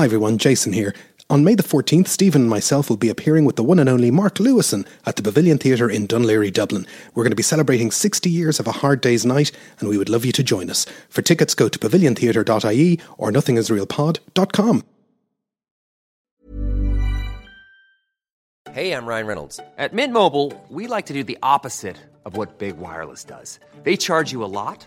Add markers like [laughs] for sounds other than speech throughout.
Hi everyone, Jason here. On May the 14th, Stephen and myself will be appearing with the one and only Mark Lewisohn at the Pavilion Theatre in Laoghaire, Dublin. We're going to be celebrating 60 years of a hard day's night, and we would love you to join us. For tickets, go to paviliontheatre.ie or nothingisrealpod.com. Hey, I'm Ryan Reynolds. At Mint Mobile, we like to do the opposite of what Big Wireless does. They charge you a lot,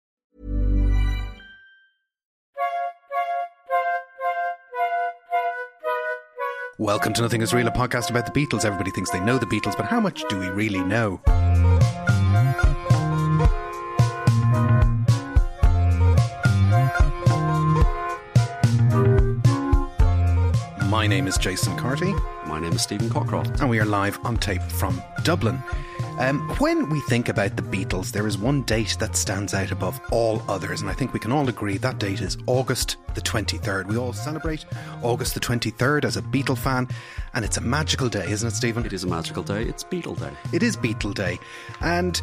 Welcome to Nothing Is Real, a podcast about the Beatles. Everybody thinks they know the Beatles, but how much do we really know? My name is Jason Carty, My name is Stephen Cockcroft. and we are live on tape from Dublin. Um, when we think about the Beatles, there is one date that stands out above all others, and I think we can all agree that date is August the 23rd. We all celebrate August the 23rd as a Beatle fan, and it's a magical day, isn't it, Stephen? It is a magical day. It's Beatle Day. It is Beatle Day, and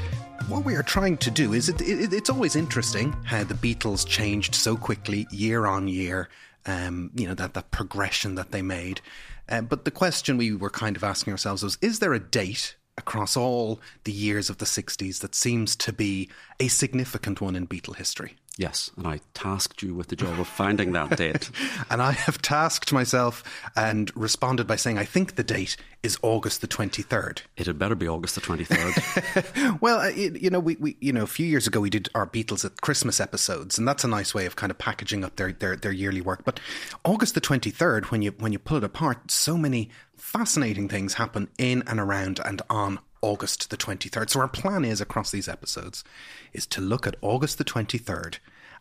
what we are trying to do is it, it, it's always interesting how the Beatles changed so quickly year on year. Um, you know that that progression that they made. Uh, but the question we were kind of asking ourselves was: Is there a date across all the years of the '60s that seems to be a significant one in Beatle history? Yes, and I tasked you with the job of finding that date. [laughs] And I have tasked myself and responded by saying I think the date is August the 23rd. It had better be August the 23rd. [laughs] Well, it, you know, we, we you know a few years ago we did our Beatles at Christmas episodes, and that's a nice way of kind of packaging up their their, their yearly work. But August the twenty third, when you when you pull it apart, so many fascinating things happen in and around and on August the twenty third. So our plan is across these episodes is to look at August the twenty third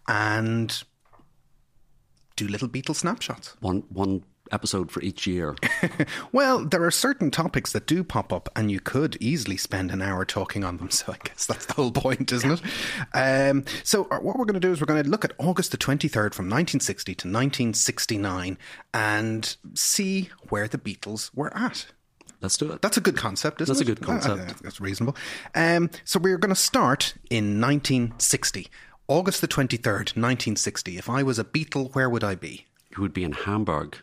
and do little Beatle snapshots. one one episode for each year. [laughs] Well, there are certain topics that do pop up, and you could easily spend an hour talking on them. [laughs] So I guess that's the whole point, isn't it? Um, so uh, what we're going to do is we're going to look at August the 23rd from 1960 to 1969 and see where the Beatles were at. Let's do it. That's a good concept, isn't That's it? That's a good concept. That's reasonable. Um, so we're going to start in 1960. August the 23rd, 1960. If I was a Beatle, where would I be? You would be in Hamburg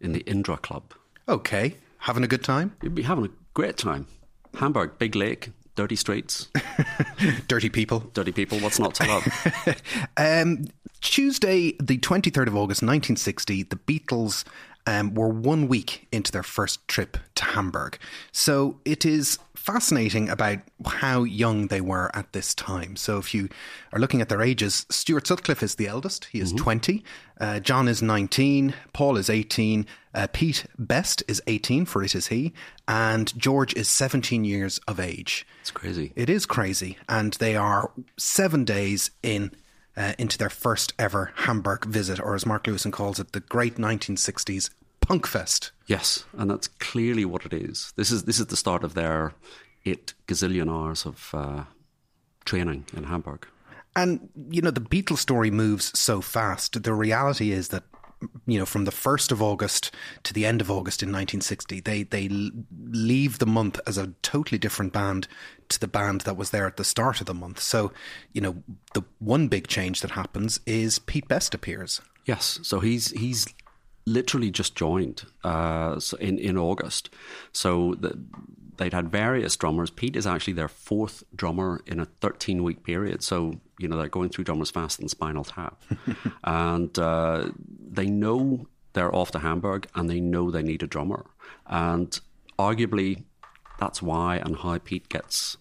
in the Indra Club. Okay. Having a good time? You'd be having a great time. Hamburg, big lake, dirty streets, [laughs] Dirty people. dirty people. What's not to love? [laughs] Um, Tuesday, the 23rd of August, 1960, the Beatles um, were one week into their first trip to Hamburg. So it is fascinating about how young they were at this time. So if you are looking at their ages, Stuart Sutcliffe is the eldest. He is 20. Uh, John is 19. Paul is 18. Uh, Pete Best is 18, for it is he. And George is 17 years of age. It's crazy. It is crazy, and they are seven days in uh, into their first ever Hamburg visit, or as Mark Lewisohn calls it, the Great 1960s Punk Fest. Yes, and that's clearly what it is. This is this is the start of their eight gazillion hours of uh, training in Hamburg. And you know the Beatles story moves so fast. The reality is that you know from the first of August to the end of August in 1960, they they leave the month as a totally different band to the band that was there at the start of the month. So you know the one big change that happens is Pete Best appears. Yes, so he's he's literally just joined uh, so in in August. So the, they'd had various drummers. Pete is actually their fourth drummer in a 13 week period. So you know they're going through drummers faster than Spinal Tap, [laughs] and uh, they know they're off to Hamburg, and they know they need a drummer, and arguably that's why and how Pete gets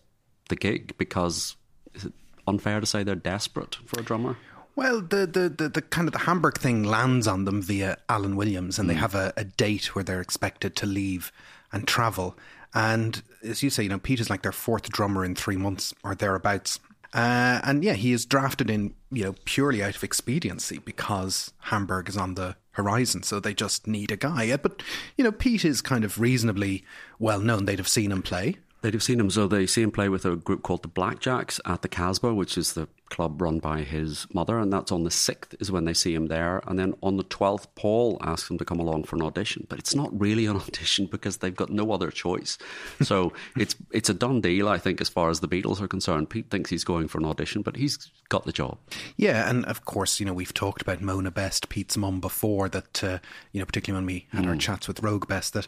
the gig because. Is it unfair to say they're desperate for a drummer? Well, the, the, the, the kind of the Hamburg thing lands on them via Alan Williams, and they have a, a date where they're expected to leave and travel. And as you say, you know, Peter's like their fourth drummer in three months or thereabouts. Uh, and yeah, he is drafted in, you know, purely out of expediency because Hamburg is on the horizon, so they just need a guy. But you know, Pete is kind of reasonably well known. They'd have seen him play. They'd have seen him. So they see him play with a group called the Blackjacks at the Casbah, which is the club run by his mother. And that's on the 6th is when they see him there. And then on the 12th, Paul asks him to come along for an audition. But it's not really an [laughs] audition because they've got no other choice. So [laughs] it's it's a done deal, I think, as far as the Beatles are concerned. Pete thinks he's going for an audition, but he's got the job. Yeah, and of course, you know, we've talked about Mona Best, Pete's mum, before that, uh, you know, particularly when we had our chats with Roag Best, that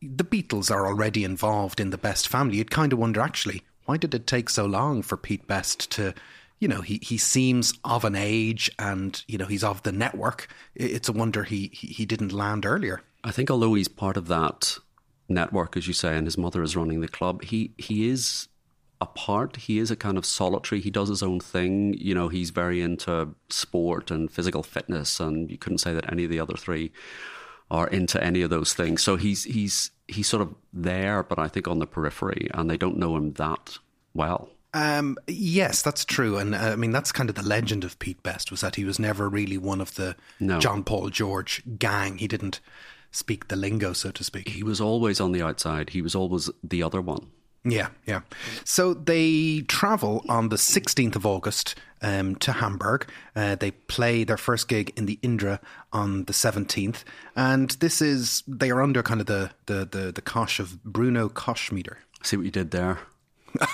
the Beatles are already involved in the Best family. You'd kind of wonder, actually, why did it take so long for Pete Best to, you know, he, he seems of an age and, you know, he's of the network. It's a wonder he, he, he didn't land earlier. I think although he's part of that network, as you say, and his mother is running the club, he he is apart. He is a kind of solitary. He does his own thing. You know, he's very into sport and physical fitness, and you couldn't say that any of the other three are into any of those things. So he's he's he's sort of there, but I think on the periphery, and they don't know him that well. Um, yes, that's true, and uh, I mean that's kind of the legend of Pete Best was that he was never really one of the No. John Paul George gang. He didn't speak the lingo, so to speak. He was always on the outside. He was always the other one. Yeah, yeah. So they travel on the 16th of August um, to Hamburg. Uh, they play their first gig in the Indra on the 17th, and this is they are under kind of the the the, the cosh of Bruno Koschmider. See what you did there. [laughs]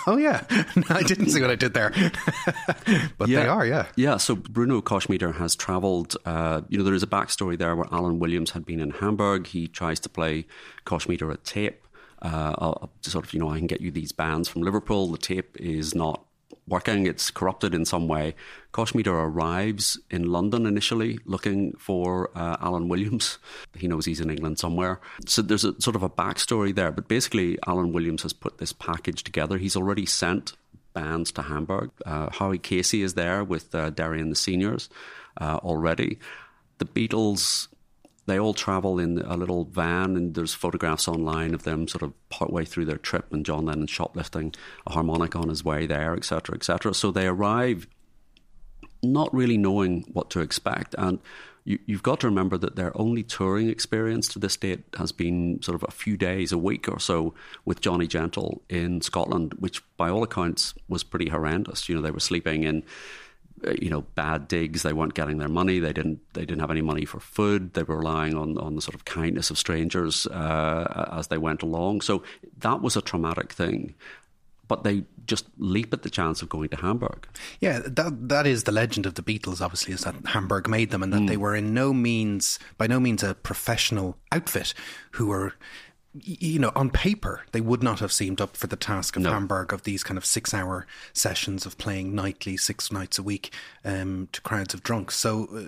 Oh yeah, [laughs] I didn't see what I did there, [laughs] but they are, yeah. Yeah, so Bruno Koschmider has travelled. Uh, you know, there is a backstory there where Alan Williams had been in Hamburg. He tries to play Koschmider a tape. Uh, I'll- sort of, you know, I can get you these bands from Liverpool. The tape is not working, it's corrupted in some way. Koschmider arrives in London initially looking for uh, Alan Williams. [laughs] He knows he's in England somewhere. So there's a sort of a backstory there. But basically, Alan Williams has put this package together. He's already sent bands to Hamburg. Uh, Howie Casey is there with uh, Derry and the Seniors uh, already. The Beatles, they all travel in a little van, and there's photographs online of them sort of partway through their trip, and John Lennon shoplifting a harmonica on his way there, etc., etc. So they arrive not really knowing what to expect. And you, you've got to remember that their only touring experience to this date has been sort of a few days, a week or so with Johnny Gentle in Scotland, which by all accounts was pretty horrendous. You know, they were sleeping in you know bad digs. They weren't getting their money. They didn't they didn't have any money for food. They were relying on on the sort of kindness of strangers uh, as they went along. So that was a traumatic thing. But they just leap at the chance of going to Hamburg. Yeah, that that is the legend of the Beatles. Obviously, is that Hamburg made them, and that they were in no means, by no means, a professional outfit who were. You know, on paper, they would not have seemed up for the task of No. Hamburg of these kind of six-hour sessions of playing nightly, six nights a week, um, to crowds of drunks. So, uh,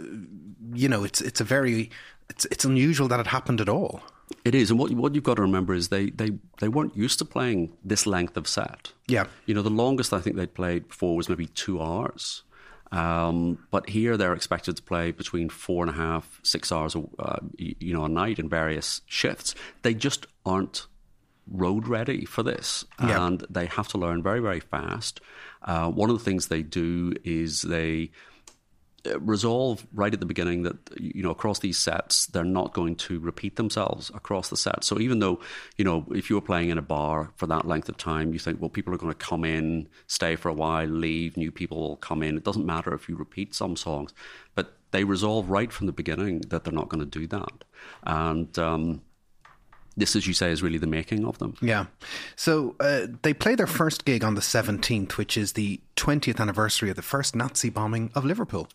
you know, it's it's a very it's it's unusual that it happened at all. It is, and what what you've got to remember is they they they weren't used to playing this length of set. Yeah. you know, the longest I think they'd played before was maybe two hours. Um, but here they're expected to play between four and a half, six hours, a- uh, you know, a night in various shifts. They just aren't road ready for this, Yeah. and they have to learn very, very fast. Uh, one of the things they do is they resolve right at the beginning that you know across these sets they're not going to repeat themselves across the set. So even though you know if you were playing in a bar for that length of time, you think well people are going to come in, stay for a while, leave, new people will come in. It doesn't matter if you repeat some songs, but they resolve right from the beginning that they're not going to do that. And um, this, as you say, is really the making of them. Yeah. So uh, they play their first gig on the 17th, which is the 20th anniversary of the first Nazi bombing of Liverpool.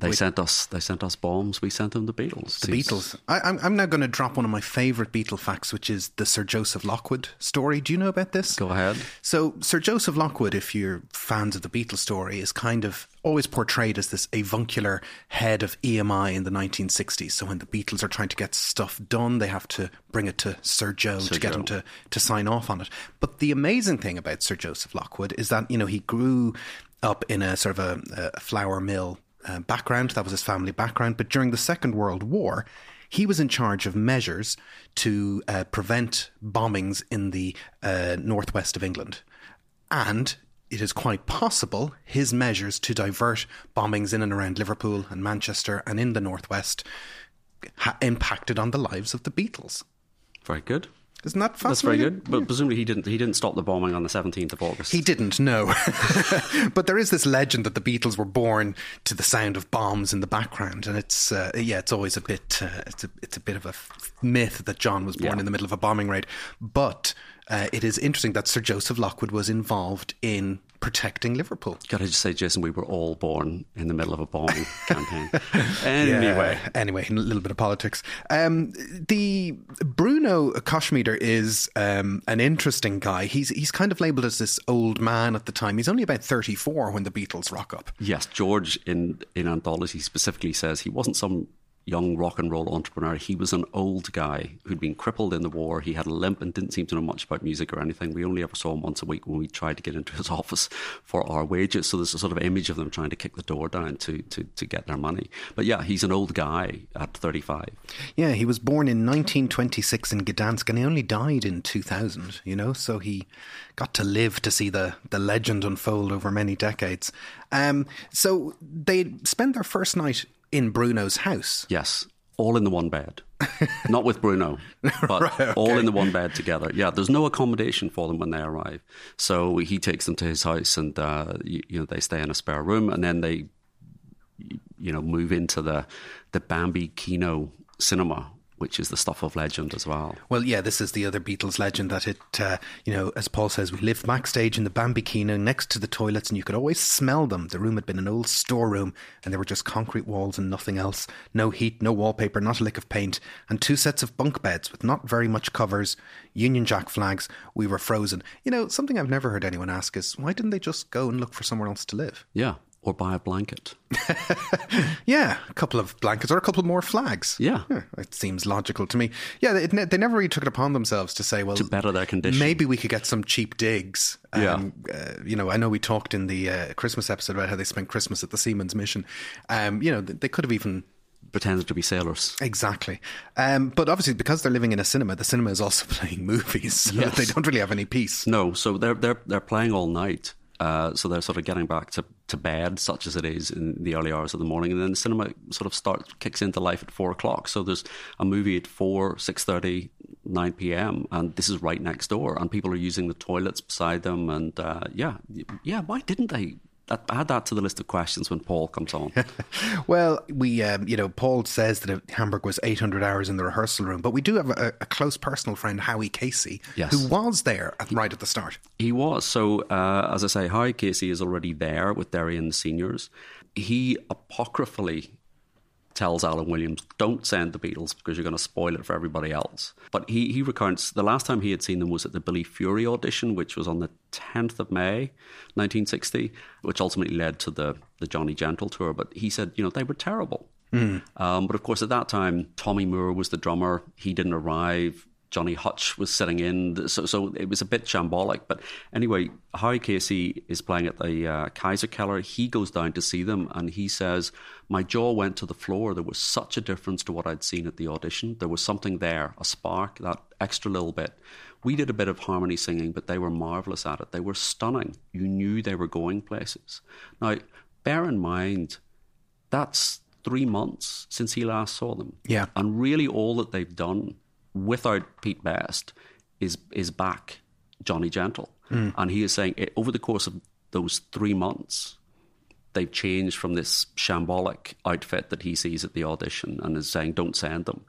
They sent us. They sent us bombs. We sent them the Beatles. The Beatles. I, I'm, I'm now going to drop one of my favourite Beatle facts, which is the Sir Joseph Lockwood story. Do you know about this? Go ahead. So, Sir Joseph Lockwood, if you're fans of the Beatles story, is kind of always portrayed as this avuncular head of EMI in the 1960s. So, when the Beatles are trying to get stuff done, they have to bring it to Sir Joe Sir to get Joe. him to, to sign off on it. But the amazing thing about Sir Joseph Lockwood is that, you know, he grew up in a sort of a, a flour mill uh, background. That was his family background. But during the Second World War, he was in charge of measures to uh, prevent bombings in the uh, northwest of England. And it is quite possible his measures to divert bombings in and around Liverpool and Manchester and in the northwest ha- impacted on the lives of the Beatles. Very good. Isn't that fascinating? That's very good. But presumably he didn't. He didn't stop the bombing on the seventeenth of August. He didn't know. [laughs] but there is this legend that the Beatles were born to the sound of bombs in the background, and it's uh, yeah, it's always a bit uh, it's a it's a bit of a myth that John was born Yeah. in the middle of a bombing raid. But uh, it is interesting that Sir Joseph Lockwood was involved in protecting Liverpool. Gotta just say, Jason, we were all born in the middle of a bombing [laughs] campaign. Anyway, Yeah. anyway, a little bit of politics. Um, the Bruno Koschmider is um, an interesting guy. He's he's kind of labelled as this old man at the time. He's only about thirty four when the Beatles rock up. yes, George in in anthology specifically says he wasn't some young rock and roll entrepreneur. He was an old guy who'd been crippled in the war. He had a limp and didn't seem to know much about music or anything. We only ever saw him once a week when we tried to get into [laughs] his office for our wages. So there's a sort of image of them trying to kick the door down to to, to get their money. But yeah, he's an old guy at 35. Yeah, he was born in 1926 in Gdansk and he only died in 2000, you know, so he got to live to see the, the legend unfold over many decades. Um, so they spent their first night in Bruno's house. Yes, all in the one bed. [laughs] Not with Bruno, but Right, all in the one bed together. Yeah, there's no accommodation for them when they arrive. So he takes them to his house, and uh, you, you know they stay in a spare room, and then they, you know, move into the the Bambi Kino cinema, which is the stuff of legend as well. Well, yeah, this is the other Beatles legend that it, uh, you know, as Paul says, we lived backstage in the Bambikino next to the toilets and you could always smell them. The room had been an old storeroom and there were just concrete walls and nothing else. No heat, no wallpaper, not a lick of paint, and two sets of bunk beds with not very much covers, Union Jack flags. We were frozen. You know, something I've never heard anyone ask is why didn't they just go and look for somewhere else to live? Yeah, or buy a blanket. [laughs] Yeah, a couple of blankets or a couple more flags. Yeah. it seems logical to me. Yeah, they, they never really took it upon themselves to say, well, To better their condition. Maybe we could get some cheap digs. Yeah. Um, uh, you know, I know we talked in the uh, Christmas episode about how they spent Christmas at the Seamen's Mission. Um, you know, they, they could have even. Pretended to be sailors. Exactly. Um, but obviously, because they're living in a cinema, the cinema is also [laughs] playing movies. So Yes. they don't really have any peace. No, so they're they're they're playing all night. Uh, so they're sort of getting back to, to bed, such as it is in the early hours of the morning, and then the cinema sort of starts kicks into life at four o'clock. So there's a movie at four, six thirty, nine p.m., and this is right next door, and people are using the toilets beside them, and uh, yeah, yeah. Why didn't they? Add that to the list of questions when Paul comes on. [laughs] Well, we, um, you know, Paul says that Hamburg was 800 hours in the rehearsal room, but we do have a, a close personal friend, Howie Casey, Yes. who was there at, right at the start. He was. So, uh, as I say, Howie Casey is already there with Derry and the seniors. He apocryphally tells Alan Williams, don't send the Beatles because you're going to spoil it for everybody else. But he, he recounts the last time he had seen them was at the Billy Fury audition, which was on the 10th of May, 1960, which ultimately led to the, the Johnny Gentle tour. But he said, you know, they were terrible. Um, but of course, at that time, Tommy Moore was the drummer. He didn't arrive. Johnny Hutch was sitting in, so so it was a bit shambolic. But anyway, Howie Casey is playing at the uh, Kaiser Keller. He goes down to see them, and he says, "My jaw went to the floor. There was such a difference to what I'd seen at the audition. There was something there, a spark, that extra little bit." We did a bit of harmony singing, but they were marvelous at it. They were stunning. You knew they were going places. Now, bear in mind, that's three months since he last saw them. Yeah. And really, all that they've done without Pete Best is is back Johnny Gentle, and he is saying it, over the course of those three months, they've changed from this shambolic outfit that he sees at the audition and is saying don't send them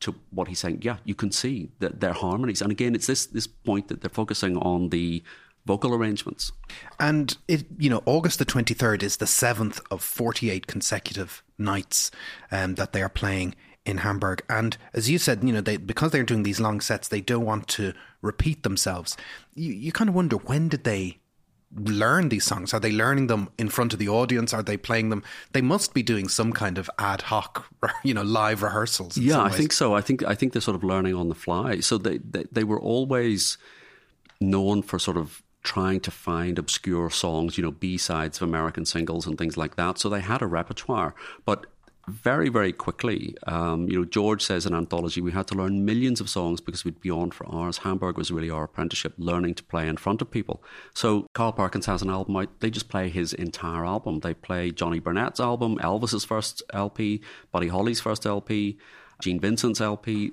to what he's saying. Yeah, you can see that their harmonies, and again, it's this this point that they're focusing on the vocal arrangements. And it, you know, August the 23rd is the seventh of 48 consecutive nights um, that they are playing in Hamburg. And as you said, you know, they, because they're doing these long sets, they don't want to repeat themselves. You, you kind of wonder when did they learn these songs? Are they learning them in front of the audience? Are they playing them? They must be doing some kind of ad hoc, [laughs] you know, live rehearsals. Yeah, I think so. I think I think they're sort of learning on the fly. So they, they they were always known for sort of trying to find obscure songs, you know, B sides of American singles and things like that. So they had a repertoire, but very very quickly, um, you know, George says in anthology we had to learn millions of songs because we'd be on for hours. Hamburg was really our apprenticeship, learning to play in front of people. So Carl Perkins has an album out. They just play his entire album. They play Johnny Burnette's album, Elvis's first LP, Buddy Holly's first LP, Gene Vincent's LP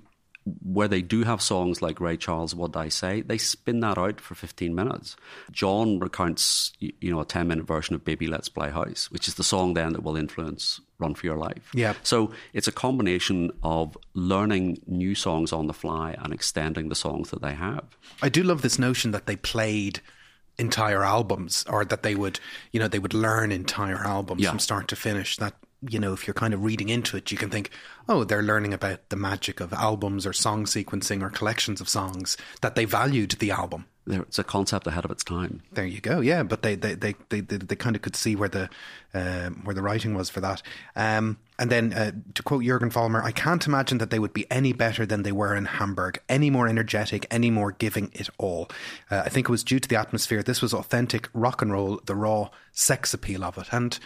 where they do have songs like Ray Charles, What I Say, they spin that out for 15 minutes. John recounts, you know, a 10 minute version of Baby Let's Play House, which is the song then that will influence Run for Your Life. Yeah. So it's a combination of learning new songs on the fly and extending the songs that they have. I do love this notion that they played entire albums or that they would, you know, they would learn entire albums Yeah. from start to finish. That, you know, if you're kind of reading into it, you can think, oh, they're learning about the magic of albums or song sequencing or collections of songs, that they valued the album. It's a concept ahead of its time. There you go. Yeah, but they they they they, they, they kind of could see where the um, where the writing was for that. Um, and then uh, to quote Jürgen Vollmer, I can't imagine that they would be any better than they were in Hamburg, any more energetic, any more giving it all. Uh, I think it was due to the atmosphere. This was authentic rock and roll, the raw sex appeal of it, and.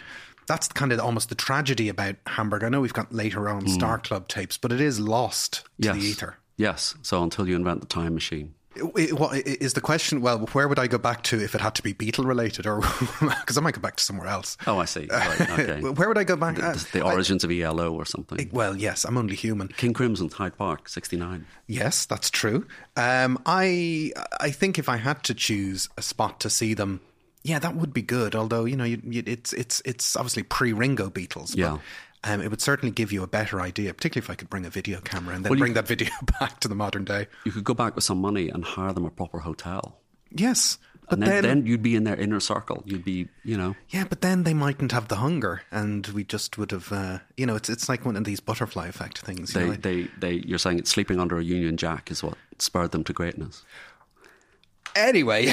That's kind of almost the tragedy about Hamburg. I know we've got later on Star Club tapes, but it is lost to Yes. the ether. Yes. So until you invent the time machine. I- What is the question? Well, where would I go back to if it had to be Beatle related, or [laughs] because I might go back to somewhere else? Oh, I see. Right, [laughs] okay. Where would I go back? The, the origins of ELO or something. well, yes, I'm only human. King Crimson, Hyde Park, 69. Yes, that's true. Um, I I think if I had to choose a spot to see them, yeah, that would be good. Although you know, you, you, it's it's it's obviously pre Ringo Beatles. Yeah. But, um, it would certainly give you a better idea, particularly if I could bring a video camera and then Well, bring that video [laughs] back to the modern day. You could go back with some money and hire them a proper hotel. Yes, but And then, then, then you'd be in their inner circle. You'd be, you know, Yeah, but then they mightn't have the hunger, and we just would have, uh, you know, it's it's like one of these butterfly effect things. you they, know? they, they, you're saying it's sleeping under a Union Jack is what spurred them to greatness. Anyway, [laughs]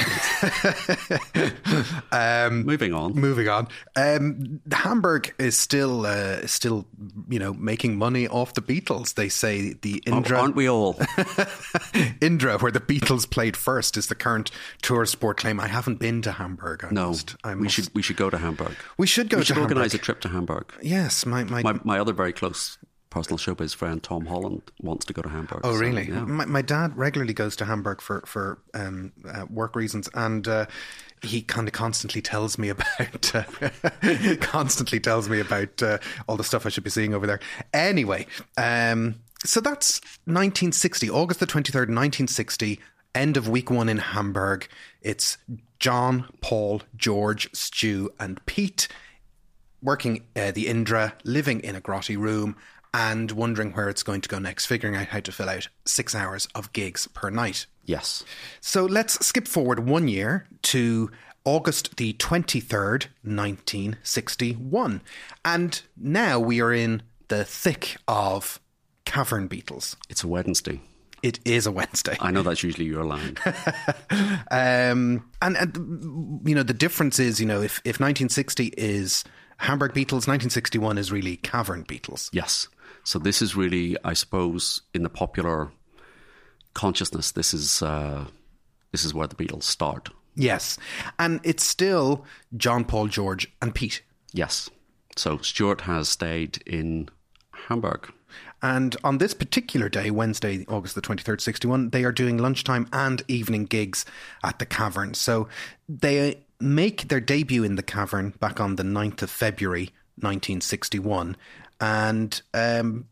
Moving on. moving on. Um, Hamburg is still uh, still, you know, making money off the Beatles. They say the Indra, Aren't we all? [laughs] Indra, where the Beatles played first, is the current tour sport claim. I haven't been to Hamburg. I No. must, I we should we should go to Hamburg. We should go we to should organise a trip to Hamburg. Yes, my my, My, my other very close personal showbiz friend Tom Holland wants to go to Hamburg. Oh, so, really? yeah. My, my dad regularly goes to Hamburg for for um, uh, work reasons, and uh, he kind of constantly tells me [laughs] about uh, [laughs] constantly tells me about uh, all the stuff I should be seeing over there. Anyway, um, so that's 1960, August the 23rd, 1960. End of week one in Hamburg. It's John, Paul, George, Stu, and Pete working uh, the Indra, living in a grotty room, and wondering where it's going to go next, figuring out how to fill out six hours of gigs per night. Yes. So let's skip forward one year to August the 23rd, 1961. And now we are in the thick of Cavern Beatles. It's a Wednesday. It is a Wednesday. I know that's usually your line. [laughs] Um, and, and you know the difference is you know if if 1960 is Hamburg Beatles, 1961 is really Cavern Beatles. yes. So this is really, I suppose, in the popular consciousness, this is uh, this is where the Beatles start. Yes, and it's still John, Paul, George, and Pete. Yes. So Stuart has stayed in Hamburg. And on this particular day, Wednesday, August the 23rd, 61, they are doing lunchtime and evening gigs at the Cavern. So they make their debut in the Cavern back on the 9th of February, 1961. And um,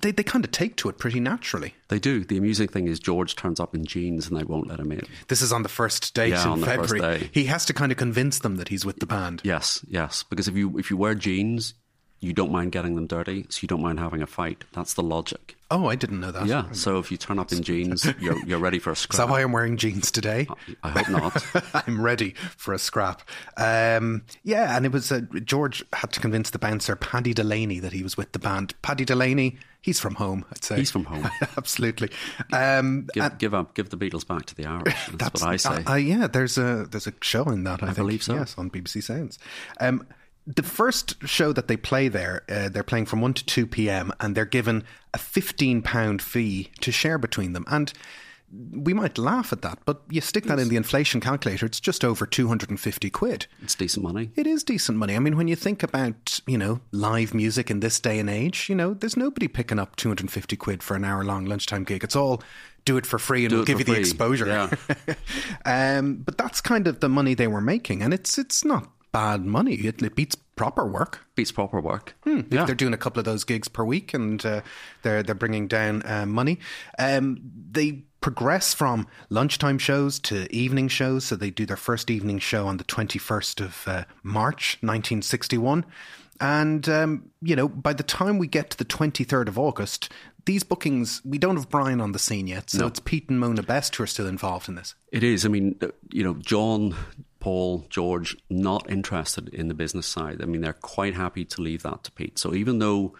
they, they kind of take to it pretty naturally. They do. The amusing thing is George turns up in jeans and they won't let him in. This is on the first date Yeah, in on the first February. day. He has to kind of convince them that he's with the band. Yes, yes. Because if you if you wear jeans, you don't mind getting them dirty, so you don't mind having a fight. That's the logic. Oh, I didn't know that. Yeah. So if you turn up in jeans, you're you're ready for a scrap. [laughs] Is that why I'm wearing jeans today? I hope not. [laughs] I'm ready for a scrap. Um, yeah, and it was uh, George had to convince the bouncer Paddy Delaney that he was with the band. Paddy Delaney, he's from home. I'd say He's from home. [laughs] Absolutely. Um, Give, give up, give the Beatles back to the Irish. That's, what I say. Uh, uh, yeah, there's a there's a show in that. I, think. believe so. Yes, on BBC Sounds. Um, the first show that they play there, uh, they're playing from one to two p.m. and they're given a fifteen pound fee to share between them. And we might laugh at that, but you stick that in the inflation calculator, it's just over two hundred and fifty quid. it's decent money. It is decent money. I mean, when you think about, you know, live music in this day and age, you know, there's nobody picking up 250 quid for an hour long lunchtime gig. It's all do it for free and Do we'll give you the exposure. Yeah. [laughs] um, but that's kind of the money they were making. And it's, it's not bad money. It, it beats proper work. Beats proper work. Hmm. Yeah. They're doing a couple of those gigs per week and uh, they're, they're bringing down uh, money. Um, they progress from lunchtime shows to evening shows. So they do their first evening show on the 21st of uh, March 1961. And, um, you know, by the time we get to the 23rd of August, these bookings, we don't have Brian on the scene yet. So no. it's Pete and Mona Best who are still involved in this. It is. I mean, uh, you know, John, Paul, George, not interested in the business side. I mean, they're quite happy to leave that to Pete. So even though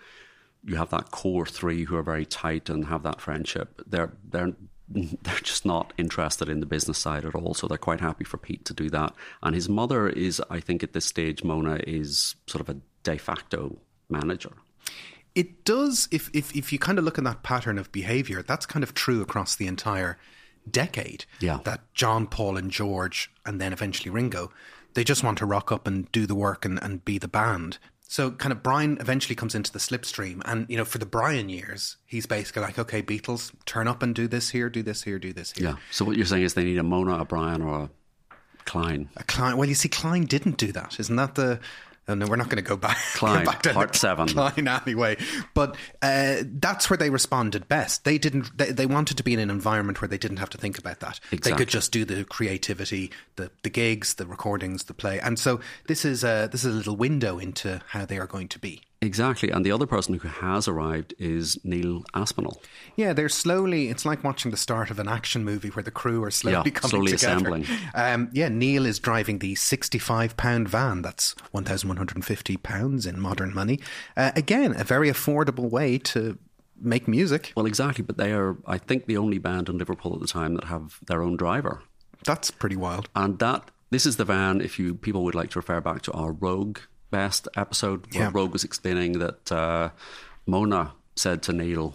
you have that core three who are very tight and have that friendship, they're, they're, [laughs] they're just not interested in the business side at all. So they're quite happy for Pete to do that. And his mother is, I think, at this stage, Mona is sort of a de facto manager. It does, if, if, if you kind of look at that pattern of behavior, that's kind of true across the entire decade. Yeah. That John, Paul, and George, and then eventually Ringo, they just want to rock up and do the work and, and be the band. So kind of Brian eventually comes into the slipstream and you know for the Brian years he's basically like okay Beatles turn up and do this here do this here do this here. Yeah. So what you're saying is they need a Mona, a Brian or a Klein. A Klein. Well, you see Klein didn't do that. Isn't that the Oh, no, we're not going to go back. [laughs] Klein, back to part seven. Klein anyway. But uh, that's where they responded best. They didn't. They, they, wanted to be in an environment where they didn't have to think about that. Exactly. They could just do the creativity, the the gigs, the recordings, the play. And so this is a, this is a little window into how they are going to be. Exactly. And the other person who has arrived is Neil Aspinall. Yeah, they're slowly, it's like watching the start of an action movie where the crew are slowly yeah, [laughs] coming slowly together. assembling. Um, yeah, Neil is driving the 65 pound van. That's 1,150 pounds in modern money. Uh, again, a very affordable way to make music. Well, exactly. But they are, I think, the only band in Liverpool at the time that have their own driver. That's pretty wild. And that, this is the van, if you people would like to refer back to our Roag best episode where yeah. Roag was explaining that uh, Mona said to Neil,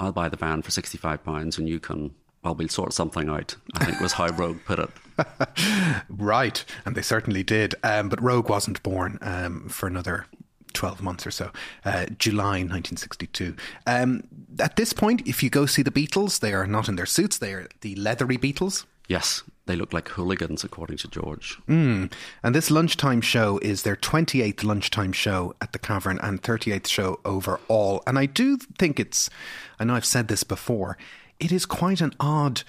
I'll buy the van for £65 and you can, well, we'll sort something out. I think was how Roag put it. [laughs] right. And they certainly did. Um, but Roag wasn't born um, for another 12 months or so, uh, July 1962. Um, at this point, if you go see the Beatles, they are not in their suits, they are the leathery Beatles. Yes, they look like hooligans, according to George. Mm. And this lunchtime show is their 28th lunchtime show at the Cavern and 38th show overall. And I do think it's, I know I've said this before, it is quite an odd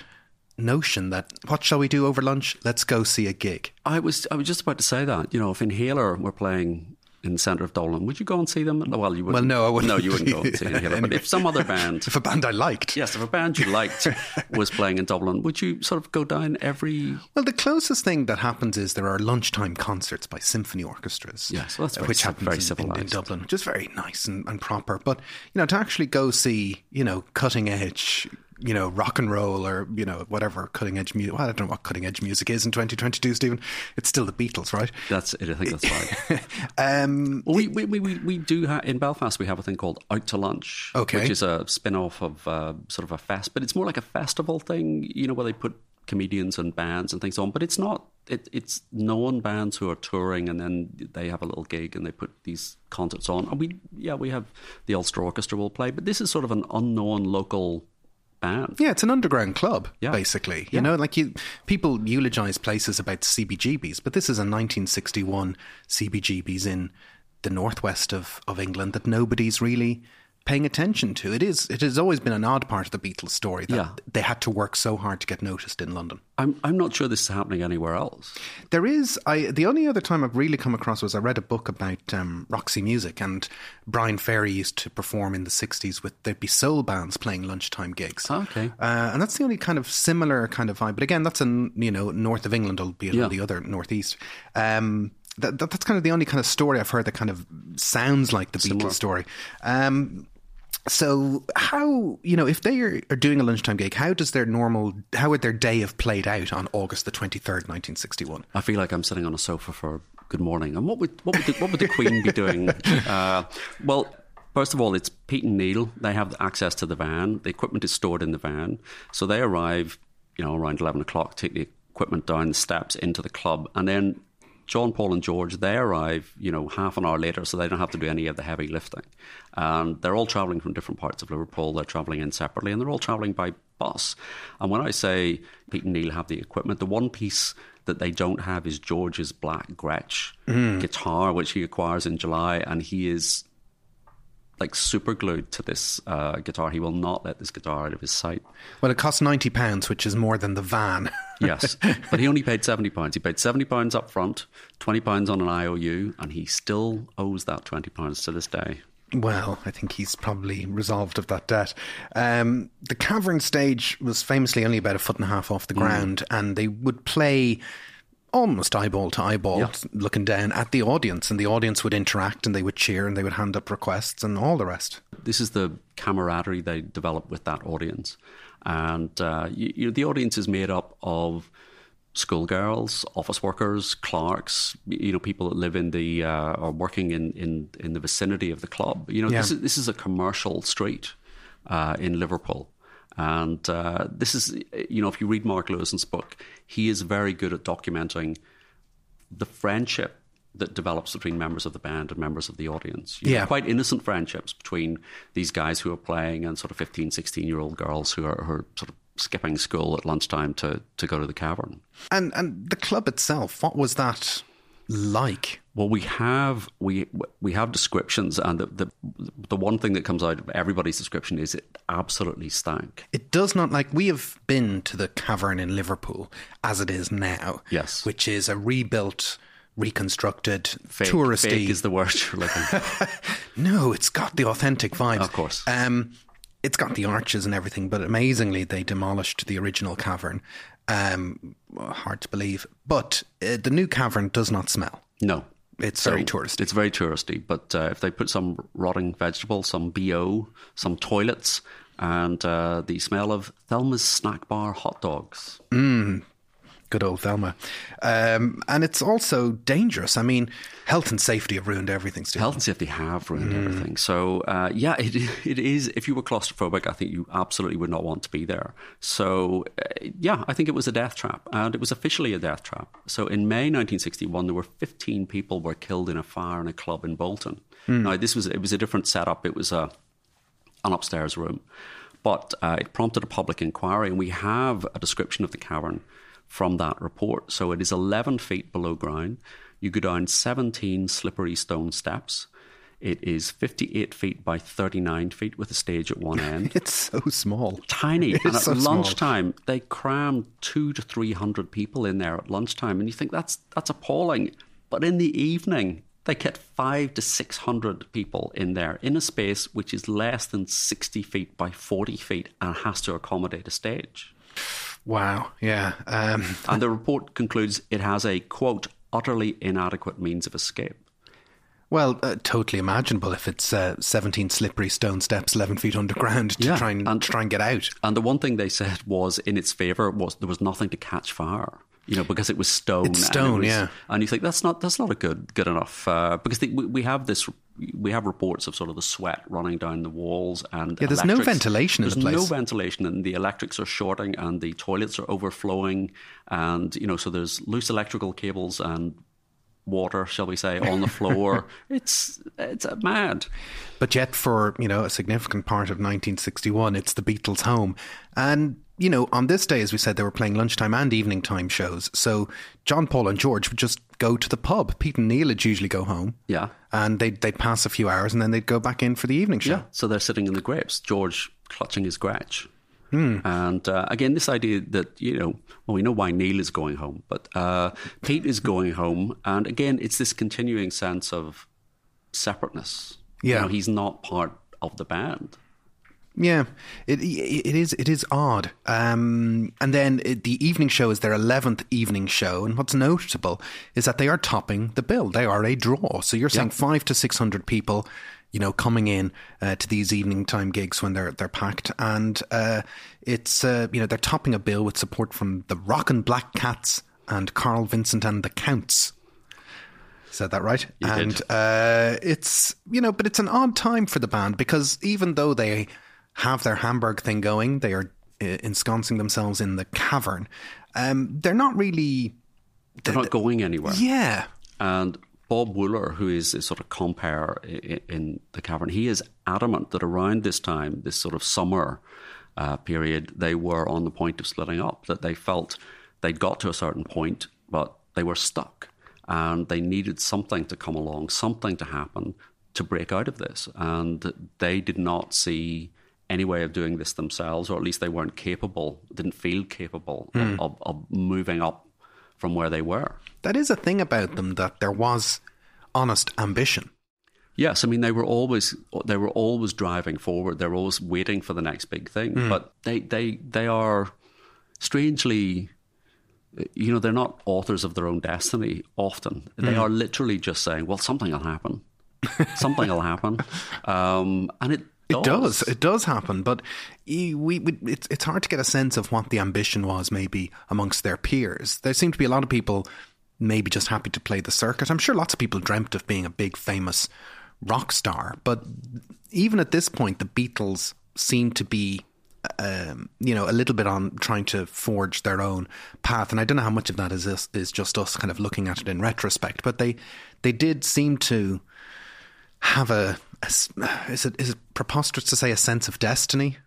notion that what shall we do over lunch? Let's go see a gig. I was I was just about to say that. You know, if Inhaler were playing in the centre of Dublin. Would you go and see them? Mm. Well, you wouldn't. Well, no, I wouldn't. No, you wouldn't go and [laughs] see them. But if some other band, [laughs] if a band I liked, yes, if a band you liked [laughs] was playing in Dublin, would you sort of go down every? Well, the closest thing that happens is there are lunchtime concerts by symphony orchestras. Yes, well, which happen very in, in, in, Dublin, which is very nice and, and proper. But you know, to actually go see, you know, cutting edge you know, rock and roll or, you know, whatever cutting edge music. Well, I don't know what cutting edge music is in 2022, Stephen. It's still the Beatles, right? That's it. I think that's right. [laughs] um, well, we, we, we, we do have, in Belfast, we have a thing called Out to Lunch, okay. which is a spin off of uh, sort of a fest, but it's more like a festival thing, you know, where they put comedians and bands and things on, but it's not. It, it's known bands who are touring, and then they have a little gig, and they put these concerts on. And we, yeah, we have the Ulster Orchestra will play, but this is sort of an unknown local band. Yeah, it's an underground club, yeah. basically. You yeah. know, like you people eulogize places about CBGBs, but this is a 1961 CBGBs in the northwest of, of England that nobody's really paying attention to. It is it has always been an odd part of the Beatles story that yeah. they had to work so hard to get noticed in London. I'm I'm not sure this is happening anywhere else. There is I the only other time I've really come across was I read a book about um, Roxy Music and Bryan Ferry used to perform in the 60s with there'd be soul bands playing lunchtime gigs. Oh, okay. Uh, and that's the only kind of similar kind of vibe. But again, that's in you know north of England, albeit yeah. the other northeast. Um, that, that, that's kind of the only kind of story I've heard that kind of sounds like the Beatles story. Um, so how you know if they are, are, doing a lunchtime gig how does their normal how would their day have played out on august the 23rd 1961 i feel like i'm sitting on a sofa for good morning and what would what would the, what would the queen be doing [laughs] uh, well First of all, it's Pete and Neil. They have access to the van. The equipment is stored in the van. So they arrive, you know, around 11 o'clock, take the equipment down the steps into the club. And then John, Paul, and George, they arrive, you know, half an hour later, so they don't have to do any of the heavy lifting. And they're all travelling from different parts of Liverpool. They're travelling in separately, and they're all travelling by bus. And when I say Pete and Neil have the equipment, the one piece that they don't have is George's black Gretsch Mm. guitar, which he acquires in July, and he is like super glued to this uh, guitar. He will not let this guitar out of his sight. Well, it costs ninety pounds, which is more than the van. [laughs] Yes, but he only paid seventy pounds. He paid seventy pounds up front, twenty pounds on an IOU, and he still owes that twenty pounds to this day. Well, I think he's probably resolved of that debt. Um, the cavern stage was famously only about a foot and a half off the ground, and they would play almost eyeball to eyeball, Yeah. looking down at the audience, and the audience would interact and they would cheer and they would hand up requests and all the rest. this is the camaraderie they develop with that audience. And uh, you, you know, the audience is made up of schoolgirls, office workers, clerks, you know, people that live in the uh, or working in, in, in the vicinity of the club. You know, Yeah. this is this is a commercial street uh, in Liverpool. And uh, this is, you know, if you read Mark Lewisohn's book, he is very good at documenting the friendship that develops between members of the band and members of the audience. You know, Yeah. quite innocent friendships between these guys who are playing and sort of 15, 16 year old girls who are, who are sort of skipping school at lunchtime to, to go to the cavern. And and the club itself, what was that like? Well, we have we we have descriptions, and the, the the one thing that comes out of everybody's description is it absolutely stank. It does not like we have been to the cavern in Liverpool as it is now. Yes. which is a rebuilt, reconstructed, Fake, touristy. fake is the word you're looking for. [laughs] no, it's got the authentic vibe. Of course. Um, it's got the arches and everything, but amazingly, they demolished the original cavern. Um, hard to believe, but uh, the new cavern does not smell. No. It's very touristy. It's very touristy. But uh, if they put some rotting vegetables, some BO, some toilets, and uh, the smell of Thelma's snack bar hot dogs. Good old Thelma. Um, and it's also dangerous. I mean, health and safety have ruined everything. Health and safety have ruined everything. So, uh, yeah, it, [laughs] it is. If you were claustrophobic, I think you absolutely would not want to be there. So, uh, yeah, I think it was a death trap, and it was officially a death trap. So, in May 1961, there were 15 people were killed in a fire in a club in Bolton. Now, this was it was a different setup. It was a an upstairs room. But uh, it prompted a public inquiry, and we have a description of the cavern from that report. So it is 11 feet below ground. You go down 17 slippery stone steps. It is 58 feet by 39 feet with a stage at one end. [laughs] It's so small. Tiny. It's and at so small. lunchtime, they crammed two to 300 people in there at lunchtime. And you think that's, that's appalling. But in the evening, they get five to 600 people in there in a space which is less than 60 feet by 40 feet and has to accommodate a stage. Wow. Yeah. Um, [laughs] And the report concludes it has a, quote, utterly inadequate means of escape. well, uh, totally imaginable if it's uh, 17 slippery stone steps, 11 feet underground to Yeah, try and, and- try and get out. And the one thing they said was in its favour was there was nothing to catch fire. You know, because it was stone. It's and it stone, was- yeah. And you think that's not that's not a good good enough uh, because they, we, we have this we have reports of sort of the sweat running down the walls and Yeah, there's no ventilation in the there's place. no ventilation and the electrics are shorting and the toilets are overflowing and you know so there's loose electrical cables and water, shall we say, on the floor. [laughs] it's it's mad. But yet, for you know a significant part of 1961, it's the Beatles' home, and you know on this day, as we said, they were playing lunchtime and evening time shows. So John, Paul, and George would just go to the pub. Pete and Neil would usually go home, Yeah. and they'd they'd pass a few hours, and then they'd go back in for the evening show. Yeah. So they're sitting in the grapes, George clutching his Gretsch. And uh, again, this idea that, you know, well, we know why Neil is going home, but uh, Pete is going home. And again, it's this continuing sense of separateness. Yeah. You know, he's not part of the band. Yeah, it it is it is odd. Um, and then it, the evening show is their eleventh evening show, and what's notable is that they are topping the bill. They are a draw. So you're saying five to six hundred people, you know, coming in uh, to these evening time gigs when they're they're packed, and uh, it's uh, you know they're topping a bill with support from the Rock and Black Cats and Carl Vincent and the Counts. Said that right? You and uh, it's you know, but it's an odd time for the band because even though they have their Hamburg thing going, they are uh, ensconcing themselves in the cavern. Um, they're not really, They're not going anywhere. yeah, And Bob Wooler, who is a sort of compere i- in the cavern, he is adamant that around this time, this sort of summer uh, period, they were on the point of splitting up, that they felt they'd got to a certain point but they were stuck and they needed something to come along, something to happen to break out of this. And they did not see any way of doing this themselves, or at least they weren't capable, didn't feel capable Hmm. of, of, moving up from where they were. That is a thing about them that there was honest ambition. Yes, I mean they were always they were always driving forward. They were always waiting for the next big thing. But they they they are strangely, you know, they're not authors of their own destiny. Often they are literally just saying, "Well, something will happen. something will happen," [laughs] um, and it It does. It does happen, but we, we it's it's hard to get a sense of what the ambition was maybe amongst their peers. There seem to be a lot of people maybe just happy to play the circuit. I'm sure lots of people dreamt of being a big famous rock star, but even at this point, the Beatles seem to be. Um, you know, a little bit on trying to forge their own path, and I don't know how much of that is is, is just us kind of looking at it in retrospect. But they they did seem to have a, a is it is it preposterous to say a sense of destiny?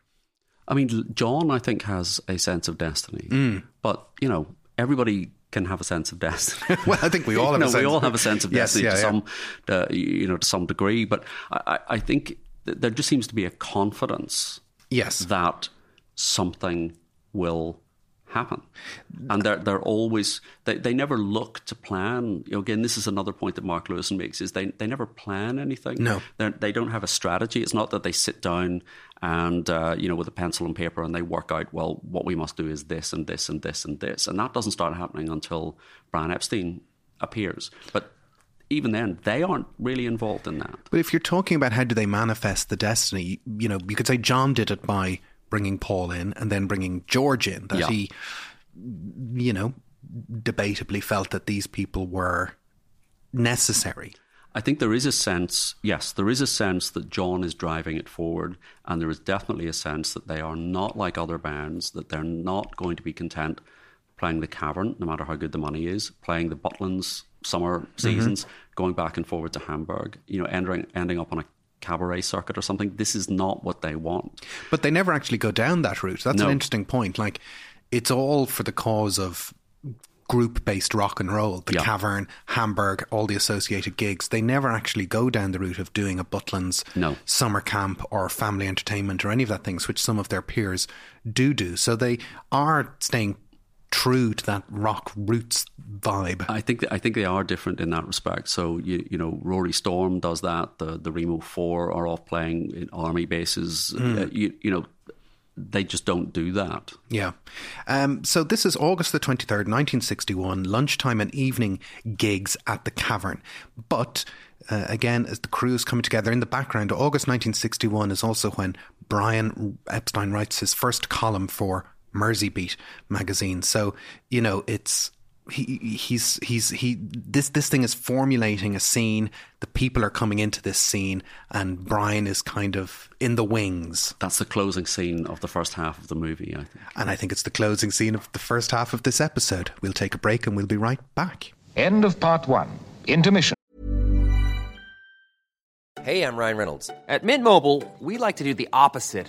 I mean, John, I think, has a sense of destiny, Mm. but you know, everybody can have a sense of destiny. [laughs] Well, I think we all have You a [laughs] sense- we all have a sense of [laughs] Yes, destiny yeah, to yeah. some, uh, you know, to some degree. But I, I think there just seems to be a confidence Yes, that something will happen. And they're they're always they, they never look to plan. You know, again, this is another point that Mark Lewisohn makes is they they never plan anything. No. They're, they don't have a strategy. It's not that they sit down and uh, you know with a pencil and paper and they work out well what we must do is this and this and this and this and that doesn't start happening until Brian Epstein appears. But even then, they aren't really involved in that. but if you're talking about how do they manifest the destiny, you know, you could say John did it by bringing Paul in and then bringing George in. That Yeah. he, you know, debatably felt that these people were necessary. I think there is a sense, yes, there is a sense that John is driving it forward, and there is definitely a sense that they are not like other bands, that they're not going to be content playing the cavern, no matter how good the money is, playing the Butlins summer mm-hmm. seasons, going back and forward to Hamburg, you know, ending up on a cabaret circuit or something. This is not what they want. But they never actually go down that route. That's an interesting point. Like, it's all for the cause of group based rock and roll. The Yeah. Cavern, Hamburg, all the associated gigs. They never actually go down the route of doing a Butlins No. summer camp or family entertainment or any of that things, which some of their peers do do. So they are staying true to that rock roots vibe. I think I think they are different in that respect. So you you know Rory Storm does that. The the Remo Four are off playing in army bases. Uh, you you know they just don't do that. Yeah. Um, so this is August the 23rd, 1961, lunchtime and evening gigs at the Cavern. But uh, again, as the crew is coming together in the background, August 1961 is also when Brian Epstein writes his first column for Mersey Beat magazine. So, you know, it's. He he's he's he this this thing is formulating a scene. The people are coming into this scene, and Brian is kind of in the wings. That's the closing scene of the first half of the movie. I think. And I think it's the closing scene of the first half of this episode. We'll take a break and we'll be right back. End of part one. Intermission. Hey, I'm Ryan Reynolds. At Mint Mobile, we like to do the opposite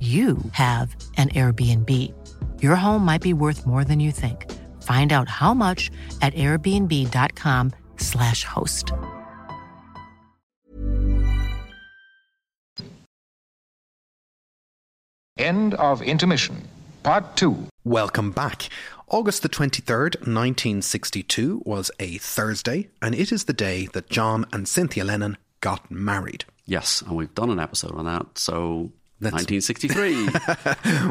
you have an Airbnb. Your home might be worth more than you think. Find out how much at airbnb.com/slash host. End of intermission. Part two. Welcome back. August the 23rd, 1962 was a Thursday, and it is the day that John and Cynthia Lennon got married. Yes, and we've done an episode on that. So 1963.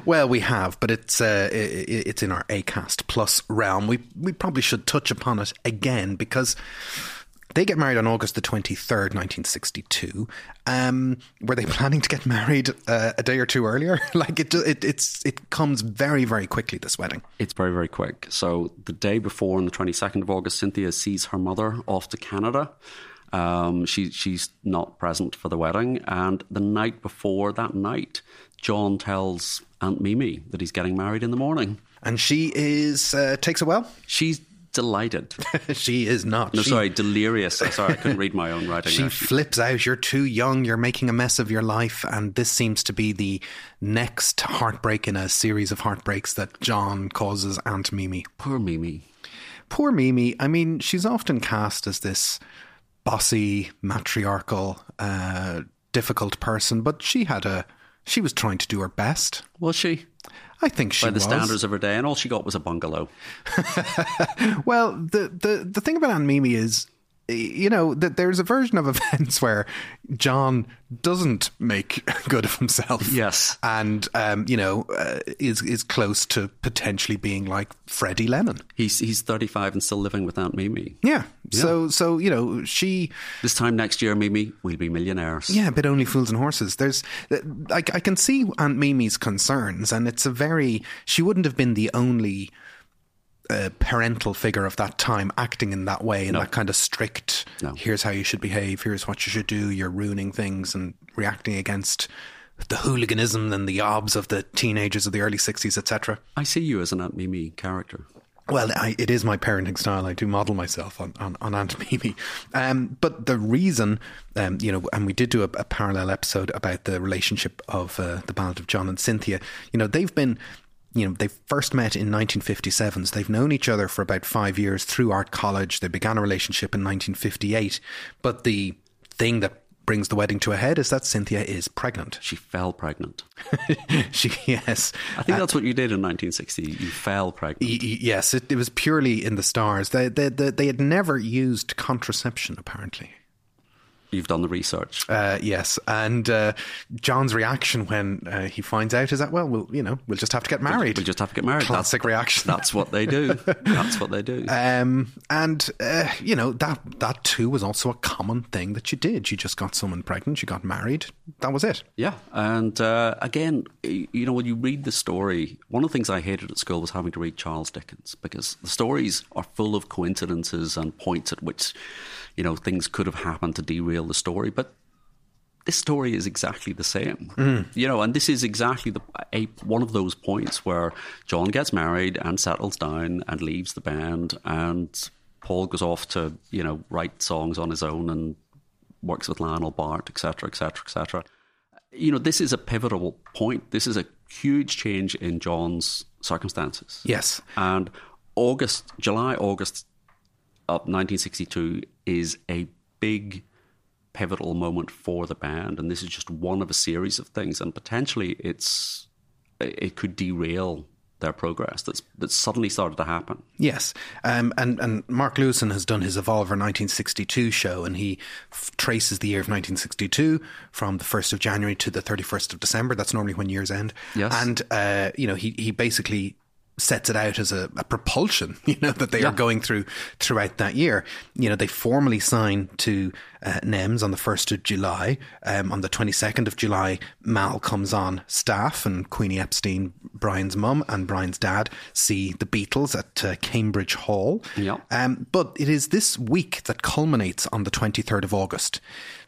[laughs] Well, we have, but it's uh, i- i- it's in our Acast Plus realm. We we probably should touch upon it again because they get married on August the twenty third, nineteen sixty two. Um, were they planning to get married uh, a day or two earlier? [laughs] like it, it, it's it comes very very quickly. This wedding. it's very, very quick. So the day before, on the 22nd of August, Cynthia sees her mother off to Canada. Um, she, she's not present for the wedding. And the night before that night, John tells Aunt Mimi that he's getting married in the morning. And she is uh, takes it well. She's delighted. [laughs] she is not. No, she, sorry, delirious. I'm Sorry, I couldn't read my own writing. [laughs] She flips out. You're too young. You're making a mess of your life. And this seems to be the next heartbreak in a series of heartbreaks that John causes Aunt Mimi. Poor Mimi. Poor Mimi. I mean, she's often cast as this bossy, matriarchal, uh, difficult person, but she had a. She was trying to do her best. Was she? I think she By the was. standards of her day, and all she got was a bungalow. [laughs] Well, the, the, the thing about Aunt Mimi is, you know, that there's a version of [laughs] events where John doesn't make [laughs] good of himself. Yes. And, um, you know, uh, is, is close to potentially being like Freddie Lennon. He's he's 35 and still living with Aunt Mimi. Yeah. So, so, you know, she, This time next year, Mimi, we'll be millionaires. yeah, but only fools and horses. There's, like, I can see Aunt Mimi's concerns, and it's a very, she wouldn't have been the only uh, parental figure of that time acting in that way, in that kind of strict, No. here's how you should behave, here's what you should do, you're ruining things and reacting against the hooliganism and the obs of the teenagers of the early 60s, etc. I see you as an Aunt Mimi character. Well, I, it is my parenting style. I do model myself on, on, on Aunt Mimi. Um, but the reason, um, you know, and we did do a, a parallel episode about the relationship of uh, the Ballad of John and Cynthia. You know, they've been, you know, they first met in 1957. So they've known each other for about five years through art college. They began a relationship in 1958. But the thing that brings the wedding to a head is that Cynthia is pregnant. She fell pregnant. [laughs] she, yes. I think that's uh, what you did in 1960. You fell pregnant. Y- y- Yes, it, it was purely in the stars. They, they, they, they had never used contraception, apparently. You've done the research. Uh, yes, and uh, John's reaction when uh, he finds out is that, well, we'll you know, we'll just have to get married. We'll just have to get married. Classic reaction. That's what they do. [laughs] That's what they do. Um, and uh, you know that that too was also a common thing that you did. You just got someone pregnant, you got married. That was it. Yeah, and uh, again, you know, when you read the story, one of the things I hated at school was having to read Charles Dickens because the stories are full of coincidences and points at which, you know, things could have happened to derail the story. But this story is exactly the same, mm. you know, and this is exactly the a, one of those points where John gets married and settles down and leaves the band, and Paul goes off to you know write songs on his own and works with Lionel Bart, etc., etc., etc you know, this is a pivotal point. This is a huge change in John's circumstances. Yes. And August, July, August of 1962 is a big pivotal moment for the band. And this is just one of a series of things. And potentially it's, it could derail their progress that's, that's suddenly started to happen. Yes, um, and and Mark Lewisohn has done his Evolver 1962 show, and he f- traces the year of 1962 from the 1st of January to the 31st of December. That's normally when years end. Yes. and uh, you know he he basically sets it out as a, a propulsion, [laughs] you know, that they are going through throughout that year. You know, they formally sign to uh, NEMS on the 1st of July. Um, on the 22nd of July, Mal comes on staff and Queenie Epstein, Brian's mum and Brian's dad see the Beatles at uh, Cambridge Hall. Yeah. Um, but it is this week that culminates on the 23rd of August.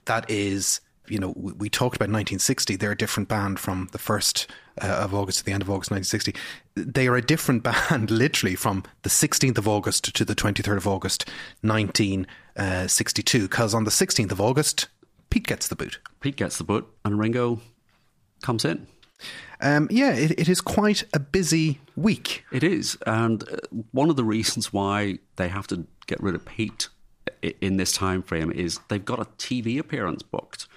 That is, you know, we, we talked about 1960. They're a different band from the 1st uh, of August to the end of August 1960. They are a different [laughs] band literally from the 16th of August to the 23rd of August 1962. Because on the 16th of August, Pete gets the boot. Pete gets the boot and Ringo comes in. Um, yeah, it, it is quite a busy week. It is. And uh, one of the reasons why they have to get rid of Pete in this time frame is they've got a TV appearance booked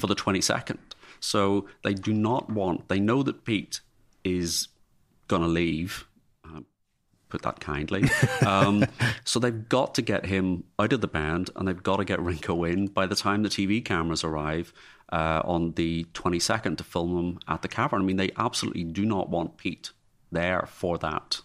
for the 22nd. So they do not want, they know that Pete is going to leave put that kindly. [laughs] Um, so they've got to get him out of the band and they've got to get Ringo in by the time the TV cameras arrive uh, on the 22nd to film him at the cavern. I mean, they absolutely do not want Pete there for that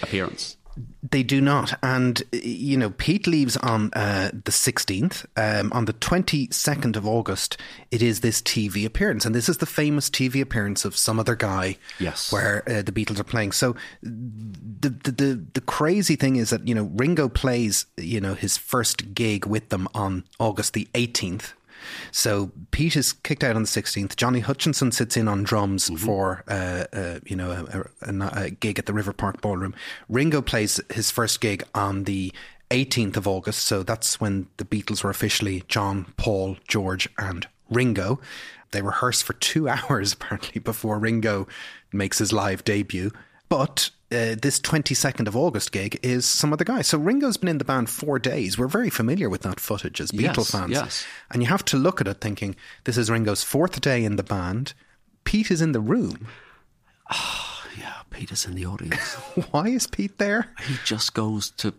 appearance. They do not. And, you know, Pete leaves on uh, the 16th. Um, on the 22nd of August, it is this TV appearance. And this is the famous TV appearance of some other guy. Yes. Where uh, the Beatles are playing. So the, the, the, the crazy thing is that, you know, Ringo plays, you know, his first gig with them on August the 18th. So Pete is kicked out on the 16th. Johnny Hutchinson sits in on drums mm-hmm. for uh, uh, you know a, a, a, gig at the River Park Ballroom. Ringo plays his first gig on the 18th of August. So that's when the Beatles were officially John, Paul, George, and Ringo. They rehearse for two [laughs] hours apparently before Ringo makes his live debut. But uh, this 22nd of August gig is some other guy. So Ringo's been in the band four days. We're very familiar with that footage as Beatle yes, fans. Yes. And you have to look at it thinking, this is Ringo's fourth day in the band. Pete is in the room. Oh, yeah, Pete is in the audience. [laughs] Why is Pete there? He just goes to.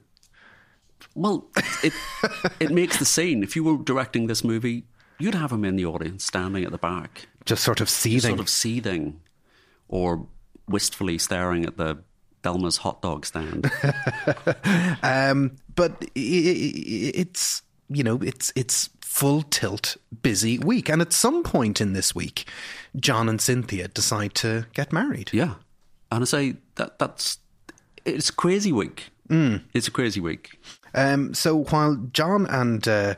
Well, it it makes the scene. If you were directing this movie, you'd have him in the audience, standing at the back, just sort of seething, just sort of seething, or wistfully staring at the Belma's hot dog stand. [laughs] um, but it's you know it's it's full tilt busy week, and at some point in this week, John and Cynthia decide to get married. Yeah, and I say that that's it's a crazy week. Mm. It's a crazy week. Um, so while John and uh,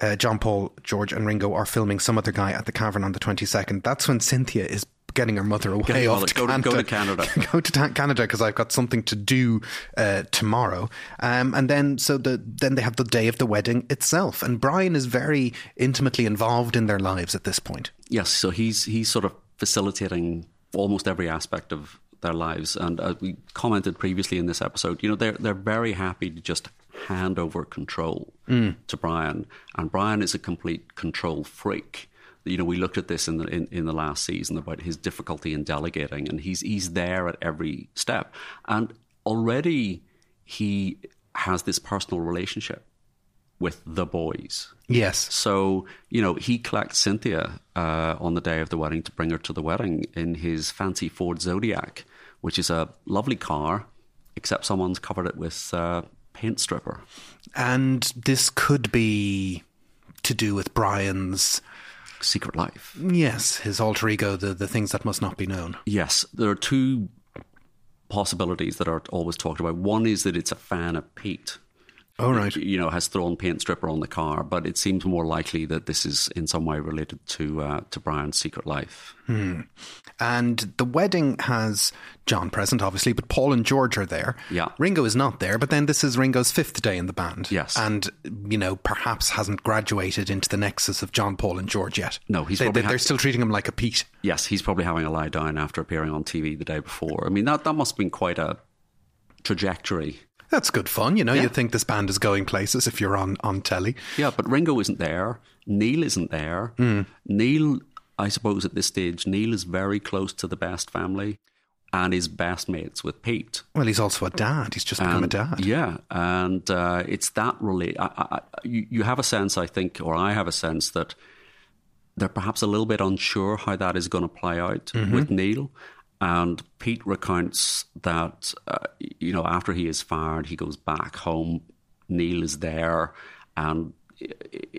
uh, John Paul, George, and Ringo are filming some other guy at the cavern on the 22nd, that's when Cynthia is getting her mother away off to go, Canada. go to Canada. [laughs] go to ta- Canada because I've got something to do uh, tomorrow. Um, and then so the then they have the day of the wedding itself, and Brian is very intimately involved in their lives at this point. Yes, so he's he's sort of facilitating almost every aspect of their lives. And as we commented previously in this episode, you know they're they're very happy to just hand over control mm. to Brian, and Brian is a complete control freak you know, we looked at this in the in, in the last season about his difficulty in delegating, and he's he's there at every step, and already he has this personal relationship with the boys. Yes. So, you know, he collects Cynthia uh, on the day of the wedding to bring her to the wedding in his fancy Ford Zodiac, which is a lovely car, except someone's covered it with uh, paint stripper. And this could be to do with Brian's secret life. Yes, his alter ego, the, the things that must not be known. Yes, there are two possibilities that are always talked about. One is that it's a fan of Pete Oh, right. You know, has thrown paint stripper on the car, but it seems more likely that this is in some way related to uh, to Brian's secret life. Hmm. And the wedding has John present, obviously, but Paul and George are there. Yeah. Ringo is not there, but then this is Ringo's fifth day in the band. Yes. And, you know, perhaps hasn't graduated into the nexus of John, Paul, and George yet. No, he's they, probably they, are still treating him like a Pete. Yes, he's probably having a lie down after appearing on TV the day before. I mean, that, that must have been quite a trajectory that's good fun. You know, yeah. you think this band is going places if you're on, on telly. Yeah, but Ringo isn't there. Neil isn't there. Mm. Neil, I suppose at this stage, Neil is very close to the Best family and is best mates with Pete. Well, he's also a dad. He's just become and, a dad. Yeah, and uh, it's that relate. you, you have a sense, I think, or I have a sense that they're perhaps a little bit unsure how that is going to play out mm-hmm. with Neil. And Pete recounts that, uh, you know, after he is fired, he goes back home. Neil is there, and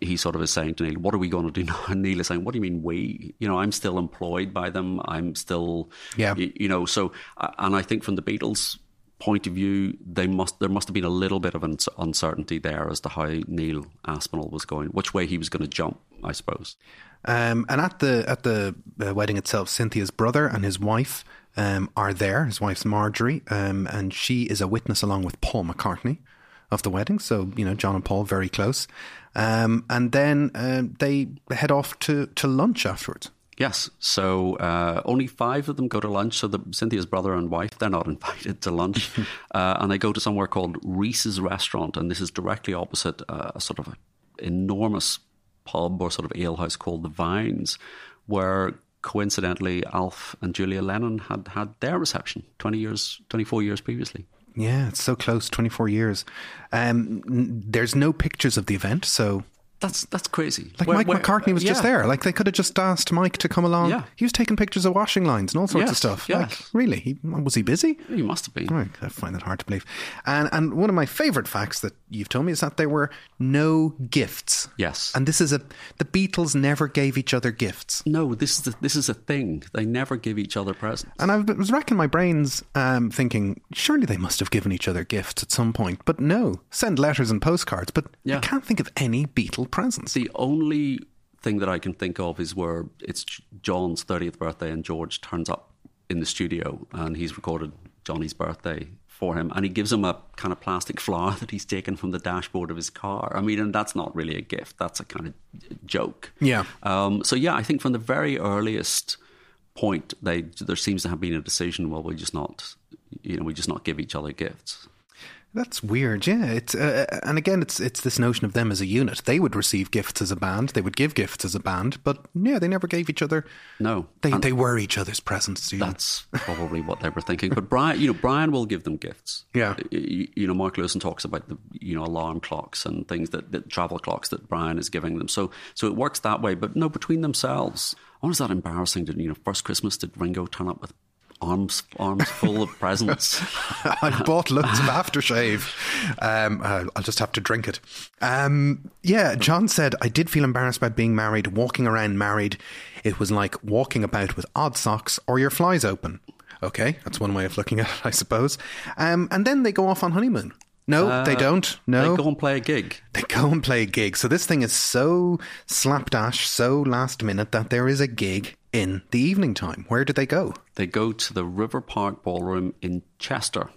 he sort of is saying to Neil, "What are we going to do [laughs] now?" And Neil is saying, "What do you mean we? You know, I'm still employed by them. I'm still, yeah, you, you know." So, and I think from the Beatles' point of view, they must there must have been a little bit of an uncertainty there as to how Neil Aspinall was going, which way he was going to jump, I suppose. Um, and at the at the uh, wedding itself, Cynthia's brother and his wife um, are there. His wife's Marjorie, um, and she is a witness along with Paul McCartney of the wedding. So you know, John and Paul very close. Um, and then uh, they head off to to lunch afterwards. Yes. So uh, only five of them go to lunch. So the, Cynthia's brother and wife, they're not [laughs] invited to lunch. [laughs] uh, and they go to somewhere called Reece's Restaurant. And this is directly opposite uh, a sort of enormous pub or sort of alehouse called the Vines, where coincidentally Alf and Julia Lennon had had their reception 20 years, 24 years previously. Yeah, it's so close, 24 years. Um, there's no pictures of the event, so That's that's crazy. like Where- Mike where- McCartney was just yeah. there. Like they could have just asked Mike to come along. Yeah. He was taking pictures of washing lines and all sorts of stuff. yes. Like really, he, was he busy? He must have been. Right, I find that hard to believe. And and one of my favourite facts that you've told me is that there were no gifts. Yes. And this is a the Beatles never gave each other gifts. No, this is the, this is a thing. They never give each other presents. And I was racking my brains, um, thinking surely they must have given each other gifts at some point. But no, send letters and postcards. But I can't think of any Beatle presents. The only thing that I can think of is where it's John's 30th birthday and George turns up in the studio and he's recorded Johnny's birthday for him and he gives him a kind of plastic [laughs] flower that he's taken from the dashboard of his car. I mean, and that's not really a gift, that's a kind of joke. Yeah. Um, so, yeah, I think from the very earliest point, they there seems to have been a decision, well, we just not, you know, we just not give each other gifts. That's weird. Yeah, it's uh, and again, it's it's this notion of them as a unit. They would receive gifts as a band. They would give gifts as a band. But yeah, they never gave each other. No. They And- they were each other's presents. You know? That's probably what they were thinking. But Brian, you know, Brian will give them gifts. Yeah. You, you know, Mark Lewisohn talks about the, you know, alarm clocks and things that, that travel clocks that Brian is giving them. So, so it works that way. But no, between themselves, oh, is that embarrassing? Did you know, first Christmas did Ringo turn up with arms arms full of presents? [laughs] I bought loads of aftershave. Um, uh, I'll just have to drink it. Um, yeah, John said, I did feel embarrassed about being married, walking around married. It was like walking about with odd socks or your flies open. Okay, that's one way of looking at it, I suppose. Um, and then they go off on honeymoon. No, they don't. No. They go and play a gig. They go and play a gig. So this thing is so slapdash, so last minute that there is a gig in the evening time. Where do they go? They go to the River Park Ballroom in Chester.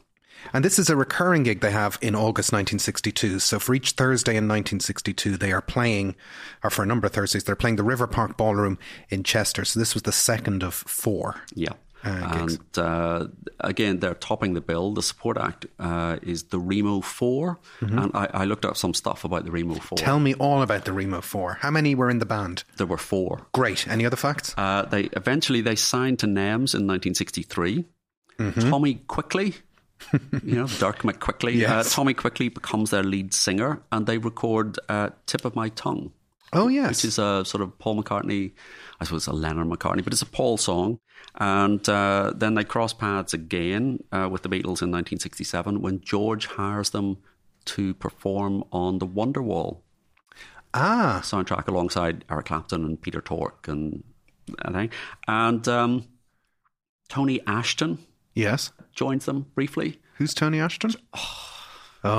And this is a recurring gig they have in August 1962. So for each Thursday in 1962, they are playing, or for a number of Thursdays, they're playing the River Park Ballroom in Chester. So this was the second of four. Yeah. Uh, and uh, again, they're topping the bill. The support act uh, is the Remo 4. And I, I looked up some stuff about the Remo 4. Mm-hmm. Tell me all about the Remo 4. How many were in the band? there were four. Great. Any other facts? Uh, they eventually they signed to NEMS in 1963. Mm-hmm. Tommy Quickly, [laughs] you know Dirk McQuickly. Yes. Uh, Tommy Quickly becomes their lead singer, and they record uh, "Tip of My Tongue," oh, yes. which is a sort of Paul McCartney. I suppose a Lennon McCartney, but it's a Paul song. And uh, then they cross paths again uh, with the Beatles in 1967 when George hires them to perform on the Wonderwall ah, soundtrack alongside Eric Clapton and Peter Tork and I think. And um, Tony Ashton yes. joins them briefly. Who's Tony Ashton? Oh,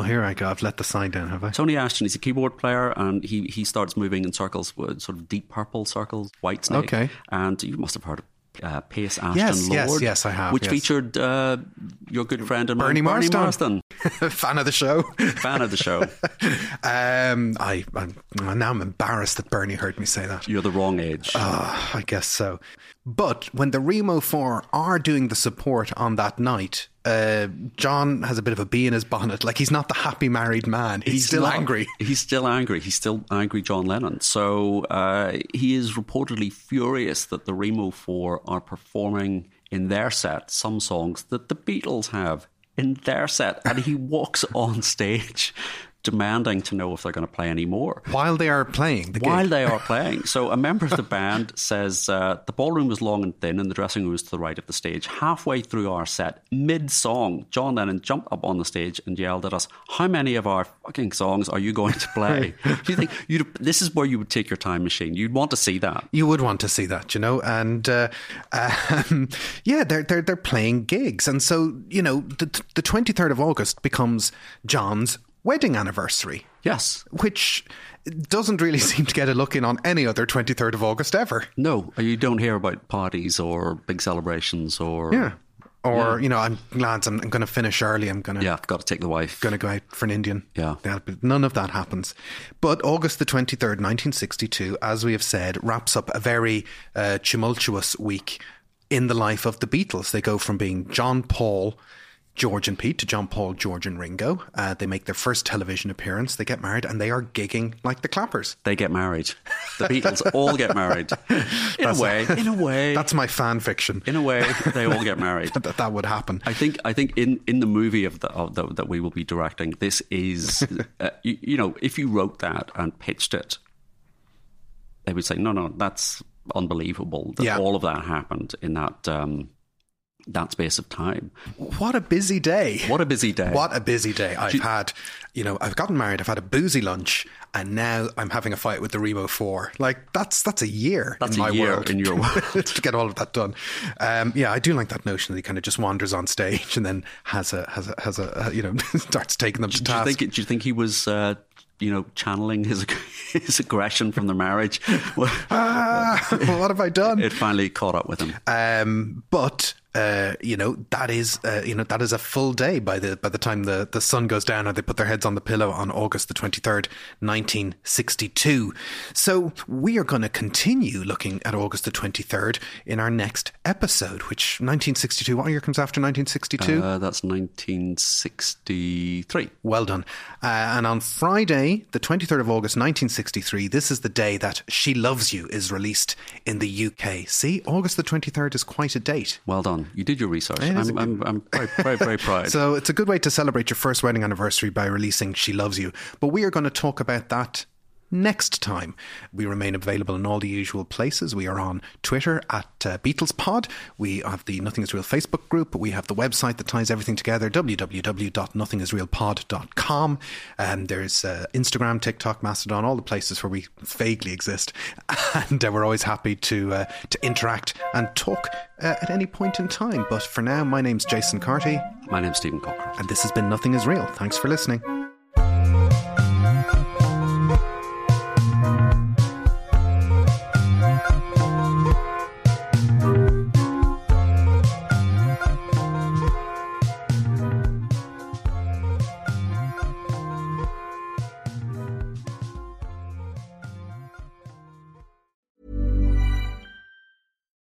here I go. I've let the sign down, have I? Tony Ashton is a keyboard player and he, he starts moving in circles, with sort of deep purple circles, Whitesnake. Okay. And you must have heard of uh, Paice Ashton Yes, Lord. yes, yes, I have, Which yes. featured uh, your good friend and Bernie mine, Bernie. Marsden, [laughs] Fan of the show. fan of the show. [laughs] Um, I, I'm, now I'm embarrassed that Bernie heard me say that. You're the wrong age. Ah, I guess so. But when the Remo 4 are doing the support on that night, uh, John has a bit of a bee in his bonnet. Like he's not the happy married man. He's, still not- angry. [laughs] He's still angry. He's still angry, John Lennon. So uh, he is reportedly furious that the Remo Four are performing in their set some songs that the Beatles have in their set, and he walks on [laughs] stage demanding to know if they're going to play anymore. While they are playing the While they are [laughs] playing. So a member of the band says uh, the ballroom was long and thin and the dressing room was to the right of the stage. Halfway through our set, mid song, John Lennon jumped up on the stage and yelled at us, How many of our fucking songs are you going to play? [laughs] Do you think you'd, this is where you would take your time machine? You'd want to see that. You would want to see that, you know, and uh, [laughs] um, yeah, they're they're they're playing gigs, and so you know, the the twenty third of August becomes John's wedding anniversary, Yes. which doesn't really [laughs] seem to get a look in on any other twenty third of August ever. No, you don't hear about parties or big celebrations or. Yeah, or you know, I'm lads, I'm, I'm going to finish early. I'm going to Yeah, I've got to take the wife. going to go out for an Indian. Yeah. but none of that happens. But August the 23rd, 1962, as we have said, wraps up a very uh, tumultuous week in the life of the Beatles. They go from being John Paul George and Pete to John Paul, George and Ringo. Uh, they make their first television appearance. They get married and they are gigging like the Clappers. They get married. The Beatles all get married. [laughs] In a way. In a way. That's my fan fiction. In a way, they all get married. [laughs] that that would happen. I think I think in, in the movie of the, of the that we will be directing, this is [laughs] uh, you, you know if you wrote that and pitched it, they would say no no that's unbelievable that Yeah. all of that happened in that um, that space of time. What a busy day. What a busy day! What a busy day I've had. You know, I've gotten married, I've had a boozy lunch, and now I'm having a fight with the Remo 4. Like, that's that's a year That's in a my year world. in your [laughs] world. to get all of that done. Um, yeah, I do like that notion that he kind of just wanders on stage and then has a, has a, has a, you know, [laughs] starts taking them to do you task. think? Do you think he was? Uh, you know, channeling his [laughs] his aggression from the marriage. ah, what have I done? it finally caught up with him. Um, but uh, you know that is uh, you know that is a full day by the by the time the, the sun goes down or they put their heads on the pillow on August the twenty third, nineteen sixty two. So we are going to continue looking at August the twenty third in our next episode, which nineteen sixty two. What year comes after nineteen sixty two? Uh, that's 1963. Well done. Uh, and on Friday, the 23rd of August 1963, this is the day that She Loves You is released in the UK. See, August the 23rd is quite a date. Well done. You did your research. It is a I'm, I'm, I'm very, very, very [laughs] proud. So it's a good way to celebrate your first wedding anniversary by releasing She Loves You. But we are going to talk about that next time. We remain available in all the usual places. We are on Twitter at uh, BeatlesPod. We have the Nothing Is Real Facebook group. We have the website that ties everything together, www.nothingisrealpod.com. Um, there's uh, Instagram, TikTok, Mastodon, all the places where we vaguely exist. [laughs] And uh, we're always happy to, uh, to interact and talk uh, at any point in time. But for now, my name's Jason Carty. My name's Stephen Cochran. And this has been Nothing is Real. Thanks for listening.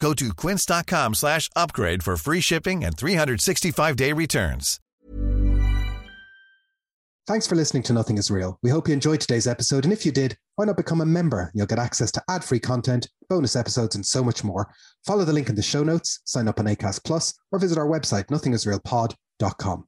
Go to quince.com slash upgrade for free shipping and 365-day returns. Thanks for listening to Nothing is Real. We hope you enjoyed today's episode. And if you did, why not become a member? You'll get access to ad free content, bonus episodes, and so much more. Follow the link in the show notes, sign up on ACAST Plus, or visit our website, nothingisrealpod.com.